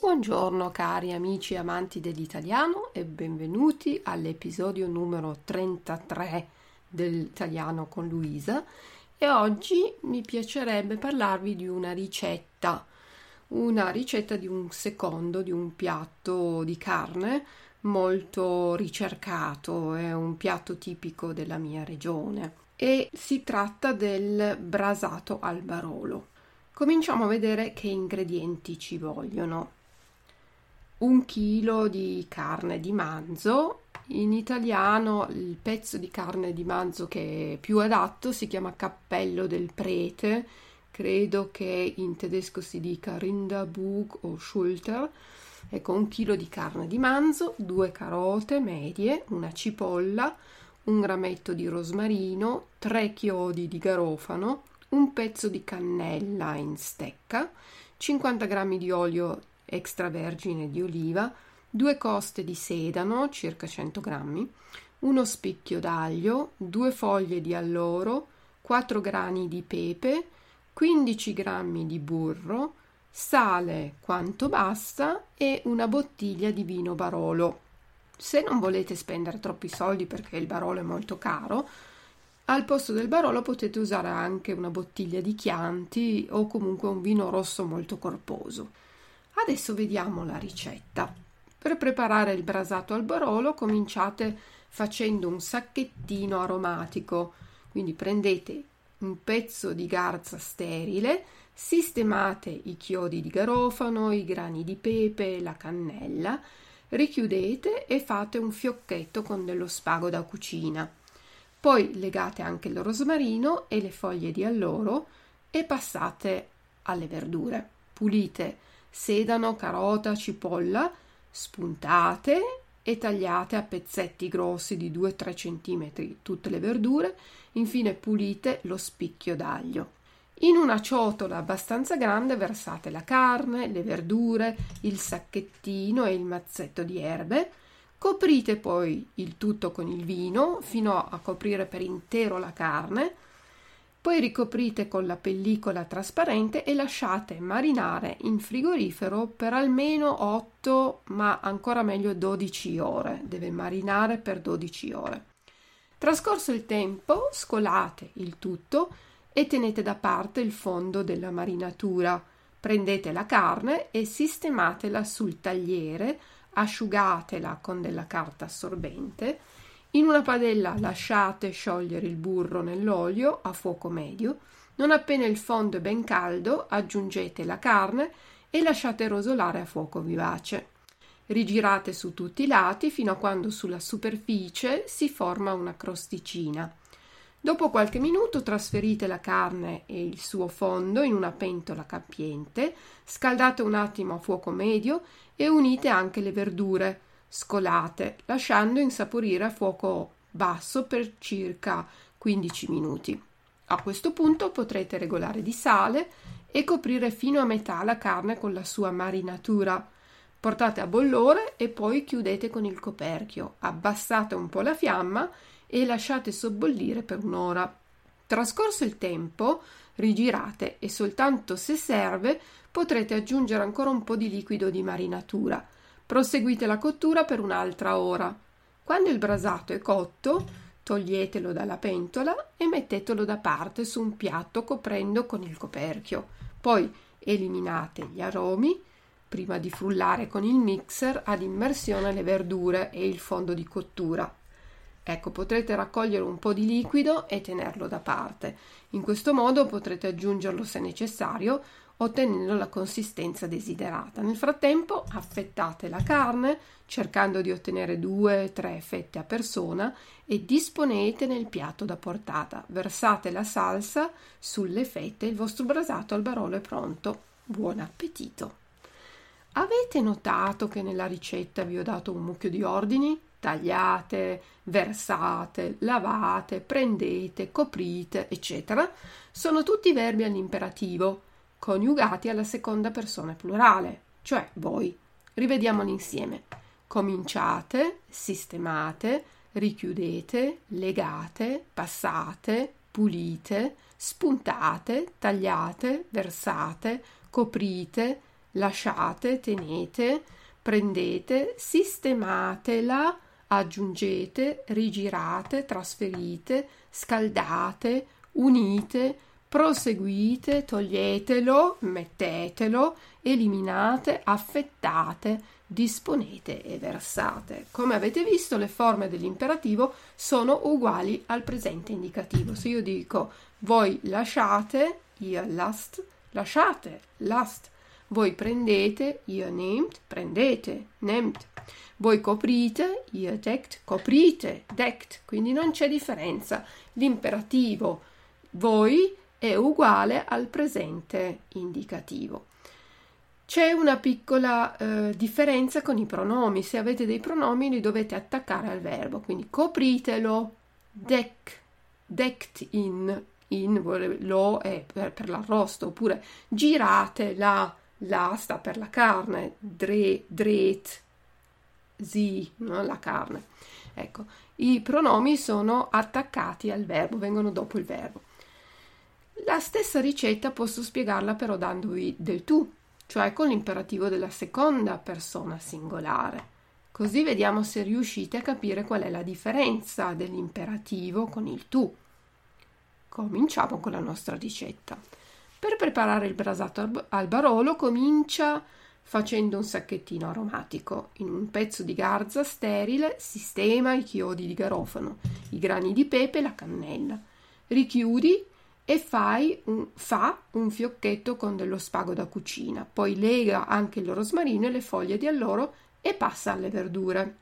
Buongiorno cari amici e amanti dell'italiano e benvenuti all'episodio numero 33 dell'italiano con Luisa. E oggi mi piacerebbe parlarvi di una ricetta, una ricetta di un secondo, di un piatto di carne molto ricercato, è un piatto tipico della mia regione e si tratta del brasato al barolo. Cominciamo a vedere che ingredienti ci vogliono. Un chilo di carne di manzo, in italiano il pezzo di carne di manzo che è più adatto si chiama cappello del prete, credo che in tedesco si dica Rinderbug o Schulter Ecco, un chilo di carne di manzo, due carote medie, una cipolla, un grammetto di rosmarino, tre chiodi di garofano, un pezzo di cannella in stecca, 50 g di olio extravergine di oliva, due coste di sedano, circa 100 g, uno spicchio d'aglio, due foglie di alloro, 4 grani di pepe, 15 g di burro, sale quanto basta e una bottiglia di vino Barolo. Se non volete spendere troppi soldi perché il Barolo è molto caro, al posto del Barolo potete usare anche una bottiglia di Chianti o comunque un vino rosso molto corposo. Adesso vediamo la ricetta. Per preparare il brasato al Barolo cominciate facendo un sacchettino aromatico, quindi prendete un pezzo di garza sterile, sistemate i chiodi di garofano, i grani di pepe, la cannella, richiudete e fate un fiocchetto con dello spago da cucina. Poi legate anche il rosmarino e le foglie di alloro e passate alle verdure. Pulite sedano, carota, cipolla, spuntate e tagliate a pezzetti grossi di 2-3 cm tutte le verdure, infine pulite lo spicchio d'aglio. In una ciotola abbastanza grande versate la carne, le verdure, il sacchettino e il mazzetto di erbe. Coprite poi il tutto con il vino fino a coprire per intero la carne. Poi ricoprite con la pellicola trasparente e lasciate marinare in frigorifero per almeno 8, ma ancora meglio 12 ore. Deve marinare per 12 ore. Trascorso il tempo, scolate il tutto e tenete da parte il fondo della marinatura. Prendete la carne e sistematela sul tagliere, asciugatela con della carta assorbente. In una padella lasciate sciogliere il burro nell'olio a fuoco medio. Non appena il fondo è ben caldo, aggiungete la carne e lasciate rosolare a fuoco vivace. Rigirate su tutti i lati fino a quando sulla superficie si forma una crosticina. Dopo qualche minuto trasferite la carne e il suo fondo in una pentola capiente, scaldate un attimo a fuoco medio e unite anche le verdure, scolate, lasciando insaporire a fuoco basso per circa 15 minuti. A questo punto potrete regolare di sale e coprire fino a metà la carne con la sua marinatura. Portate a bollore e poi chiudete con il coperchio. Abbassate un po' la fiamma e lasciate sobbollire per un'ora. Trascorso il tempo, rigirate e soltanto se serve potrete aggiungere ancora un po' di liquido di marinatura. Proseguite la cottura per un'altra ora. Quando il brasato è cotto, toglietelo dalla pentola e mettetelo da parte su un piatto coprendo con il coperchio. Poi eliminate gli aromi prima di frullare con il mixer ad immersione le verdure e il fondo di cottura. Ecco, potrete raccogliere un po' di liquido e tenerlo da parte. In questo modo potrete aggiungerlo se necessario, ottenendo la consistenza desiderata. Nel frattempo affettate la carne, cercando di ottenere 2-3 fette a persona e disponete nel piatto da portata. Versate la salsa sulle fette e il vostro brasato al barolo è pronto. Buon appetito! Avete notato che nella ricetta vi ho dato un mucchio di ordini? Tagliate, versate, lavate, prendete, coprite, eccetera, sono tutti verbi all'imperativo, coniugati alla seconda persona plurale, cioè voi. Rivediamoli insieme. Cominciate, sistemate, richiudete, legate, passate, pulite, spuntate, tagliate, versate, coprite, lasciate, tenete, prendete, sistematela, aggiungete, rigirate, trasferite, scaldate, unite, proseguite, toglietelo, mettetelo, eliminate, affettate, disponete e versate. Come avete visto, le forme dell'imperativo sono uguali al presente indicativo. Se io dico voi lasciate, ihr lasst, lasciate, lasst. Voi prendete, ihr nehmt, prendete, nehmt. Voi coprite, ihr deckt, coprite, deckt. Quindi non c'è differenza. L'imperativo voi è uguale al presente indicativo. C'è una piccola eh, differenza con i pronomi. Se avete dei pronomi li dovete attaccare al verbo, quindi copritelo, deck, decked in, in lo è per, per l'arrosto, oppure girate la, sta per la carne, dre, dret, zi, no? la carne. Ecco, i pronomi sono attaccati al verbo, vengono dopo il verbo. La stessa ricetta posso spiegarla però dandovi del tu, cioè con l'imperativo della seconda persona singolare. Così vediamo se riuscite a capire qual è la differenza dell'imperativo con il tu. Cominciamo con la nostra ricetta. Per preparare il brasato al barolo comincia facendo un sacchettino aromatico. In un pezzo di garza sterile sistema i chiodi di garofano, i grani di pepe e la cannella. Richiudi e fai un, fa un fiocchetto con dello spago da cucina, poi lega anche il rosmarino e le foglie di alloro e passa alle verdure.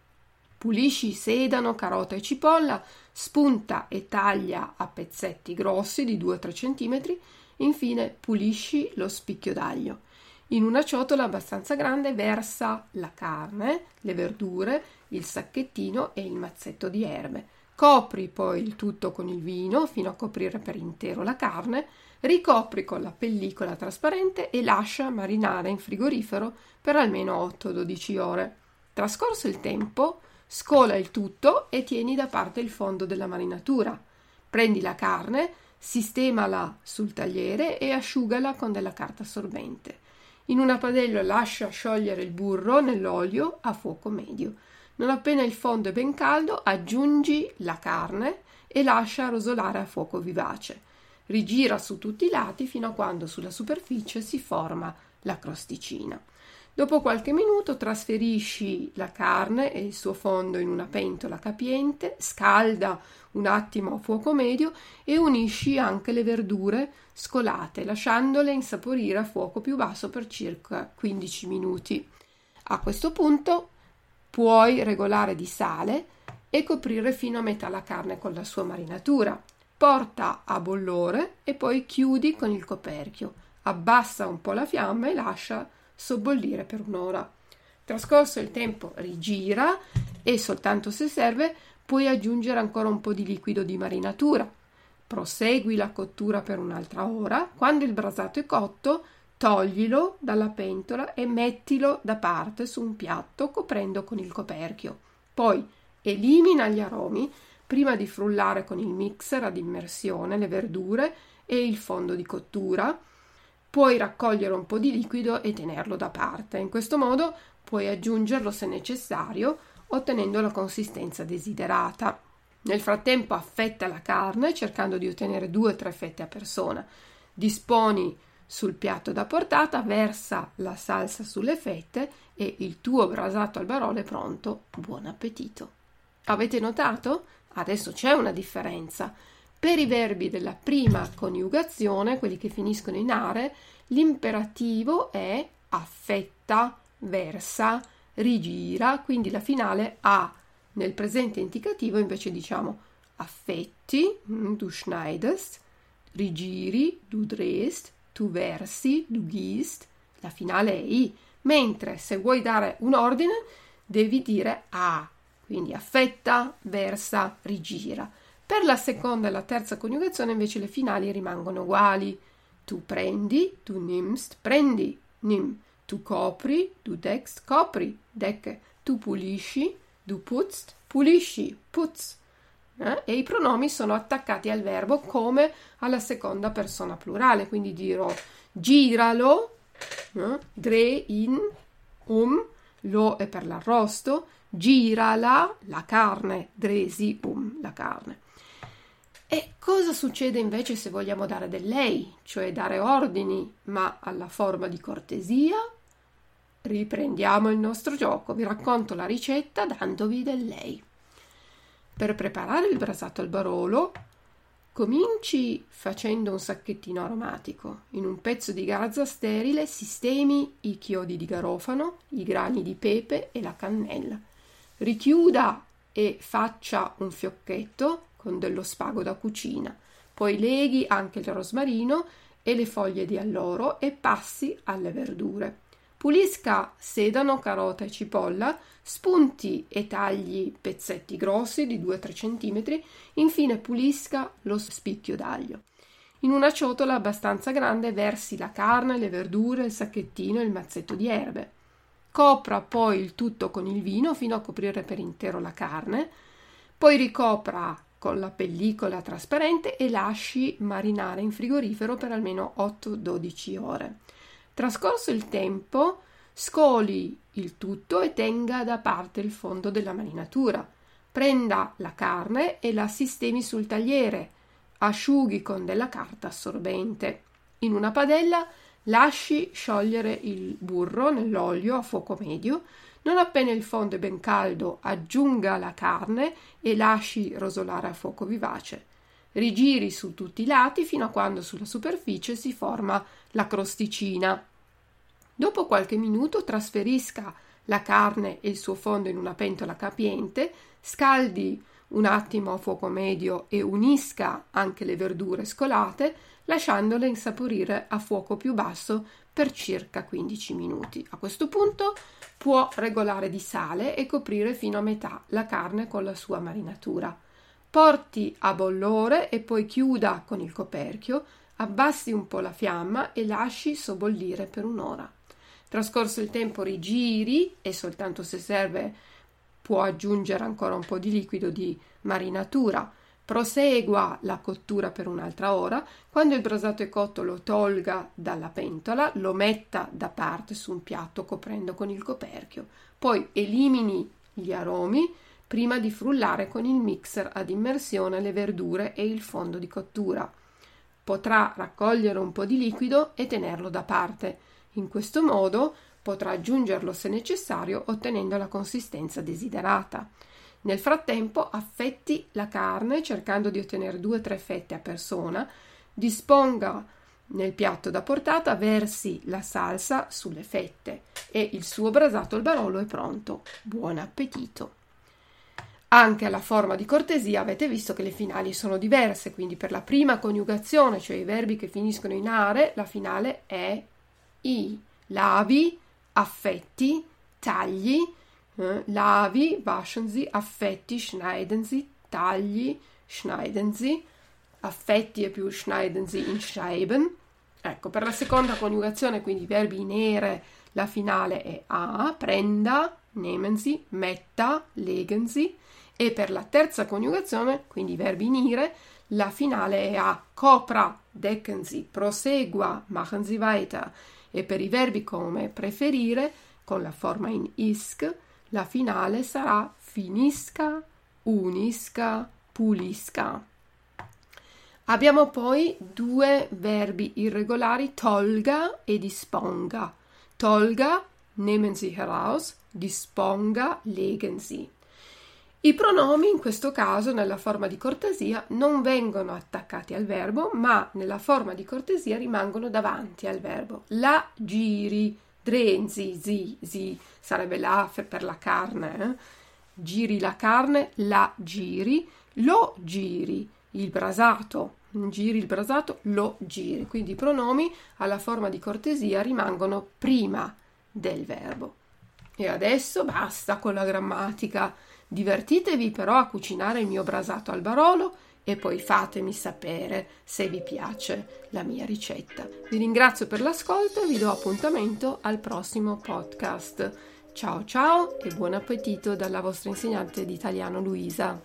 Pulisci sedano, carota e cipolla, spunta e taglia a pezzetti grossi di 2-3 cm, infine pulisci lo spicchio d'aglio. In una ciotola abbastanza grande versa la carne, le verdure, il sacchettino e il mazzetto di erbe. Copri poi il tutto con il vino fino a coprire per intero la carne, ricopri con la pellicola trasparente e lascia marinare in frigorifero per almeno 8-12 ore. Trascorso il tempo, scola il tutto e tieni da parte il fondo della marinatura. Prendi la carne, sistemala sul tagliere e asciugala con della carta assorbente. In una padella lascia sciogliere il burro nell'olio a fuoco medio. Non appena il fondo è ben caldo, aggiungi la carne e lascia rosolare a fuoco vivace. Rigira su tutti i lati fino a quando sulla superficie si forma la crosticina. Dopo qualche minuto trasferisci la carne e il suo fondo in una pentola capiente, scalda un attimo a fuoco medio e unisci anche le verdure scolate, lasciandole insaporire a fuoco più basso per circa 15 minuti. A questo punto Puoi regolare di sale e coprire fino a metà la carne con la sua marinatura. Porta a bollore e poi chiudi con il coperchio. Abbassa un po' la fiamma e lascia sobbollire per un'ora. Trascorso il tempo, rigira e soltanto se serve puoi aggiungere ancora un po' di liquido di marinatura. Prosegui la cottura per un'altra ora. Quando il brasato è cotto, Toglilo dalla pentola e mettilo da parte su un piatto coprendo con il coperchio. Poi elimina gli aromi prima di frullare con il mixer ad immersione le verdure e il fondo di cottura. Puoi raccogliere un po' di liquido e tenerlo da parte. In questo modo puoi aggiungerlo se necessario, ottenendo la consistenza desiderata. Nel frattempo affetta la carne cercando di ottenere 2-3 fette a persona. Disponi sul piatto da portata, versa la salsa sulle fette e il tuo brasato al barolo è pronto. Buon appetito! Avete notato? Adesso c'è una differenza. Per i verbi della prima coniugazione, quelli che finiscono in are, l'imperativo è affetta, versa, rigira, quindi la finale ha. Nel presente indicativo invece diciamo affetti, mm, du schneidest, rigiri, du drehst, tu versi, du gießt, la finale è i, mentre se vuoi dare un ordine devi dire a, quindi affetta, versa, rigira. Per la seconda e la terza coniugazione invece le finali rimangono uguali. Tu prendi, tu nimmst, prendi, nimm. Tu copri, du deckst, copri, decke. Tu pulisci, du putzt, pulisci, putz. Eh? E i pronomi sono attaccati al verbo come alla seconda persona plurale, quindi dirò giralo, eh? dre in um, lo è per l'arrosto, girala la carne, dresi um, la carne. E cosa succede invece se vogliamo dare del lei, cioè dare ordini, ma alla forma di cortesia? Riprendiamo il nostro gioco, vi racconto la ricetta dandovi del lei. Per preparare il brasato al barolo, cominci facendo un sacchettino aromatico. In un pezzo di garza sterile sistemi i chiodi di garofano, i grani di pepe e la cannella. Richiuda e faccia un fiocchetto con dello spago da cucina. Poi leghi anche il rosmarino e le foglie di alloro e passi alle verdure. Pulisca sedano, carota e cipolla, spunti e tagli pezzetti grossi di 2-3 cm, infine pulisca lo spicchio d'aglio. In una ciotola abbastanza grande versi la carne, le verdure, il sacchettino e il mazzetto di erbe. Copra poi il tutto con il vino fino a coprire per intero la carne, poi ricopra con la pellicola trasparente e lasci marinare in frigorifero per almeno 8-12 ore. Trascorso il tempo, scoli il tutto e tenga da parte il fondo della marinatura. Prenda la carne e la sistemi sul tagliere. Asciughi con della carta assorbente. In una padella lasci sciogliere il burro nell'olio a fuoco medio non appena il fondo è ben caldo, aggiunga la carne e lasci rosolare a fuoco vivace. Rigiri su tutti i lati fino a quando sulla superficie si forma la crosticina. Dopo qualche minuto trasferisca la carne e il suo fondo in una pentola capiente, scaldi un attimo a fuoco medio e unisca anche le verdure scolate, lasciandole insaporire a fuoco più basso per circa 15 minuti. A questo punto può regolare di sale e coprire fino a metà la carne con la sua marinatura. Porti a bollore e poi chiuda con il coperchio, abbassi un po' la fiamma e lasci sobbollire per un'ora. Trascorso il tempo rigiri e soltanto se serve può aggiungere ancora un po' di liquido di marinatura Prosegua la cottura per un'altra ora. Quando il brasato è cotto lo tolga dalla pentola, lo metta da parte su un piatto coprendo con il coperchio. Poi elimini gli aromi prima di frullare con il mixer ad immersione le verdure e il fondo di cottura. Potrà raccogliere un po' di liquido e tenerlo da parte. In questo modo potrà aggiungerlo se necessario ottenendo la consistenza desiderata. Nel frattempo affetti la carne cercando di ottenere 2-3 fette a persona, disponga nel piatto da portata, versi la salsa sulle fette e il suo brasato al barolo è pronto. Buon appetito! Anche alla forma di cortesia avete visto che le finali sono diverse, quindi per la prima coniugazione, cioè i verbi che finiscono in are, la finale è i, lavi, affetti, tagli, lavi, waschen Sie, affetti, schneiden Sie, tagli, schneiden Sie, affetti e più schneiden Sie in Scheiben. Ecco, per la seconda coniugazione, quindi i verbi in ere, la finale è a, prenda, nehmen Sie, metta, legen Sie. E per la terza coniugazione, quindi i verbi in ire, la finale è a, copra, decken Sie, prosegua, machen Sie weiter. E per i verbi come preferire, con la forma in isk, la finale sarà finisca, unisca, pulisca. Abbiamo poi due verbi irregolari tolga e disponga. Tolga, nehmen Sie heraus, disponga, legen Sie. I pronomi in questo caso nella forma di cortesia non vengono attaccati al verbo, ma nella forma di cortesia rimangono davanti al verbo. La giri, drenzi, zi, zi, sarebbe la per la carne. Eh? Giri la carne, la giri, lo giri, il brasato, giri il brasato, lo giri. Quindi i pronomi alla forma di cortesia rimangono prima del verbo. E adesso basta con la grammatica. Divertitevi però a cucinare il mio brasato al barolo e poi fatemi sapere se vi piace la mia ricetta. Vi ringrazio per l'ascolto e vi do appuntamento al prossimo podcast. Ciao ciao e buon appetito dalla vostra insegnante di italiano Luisa.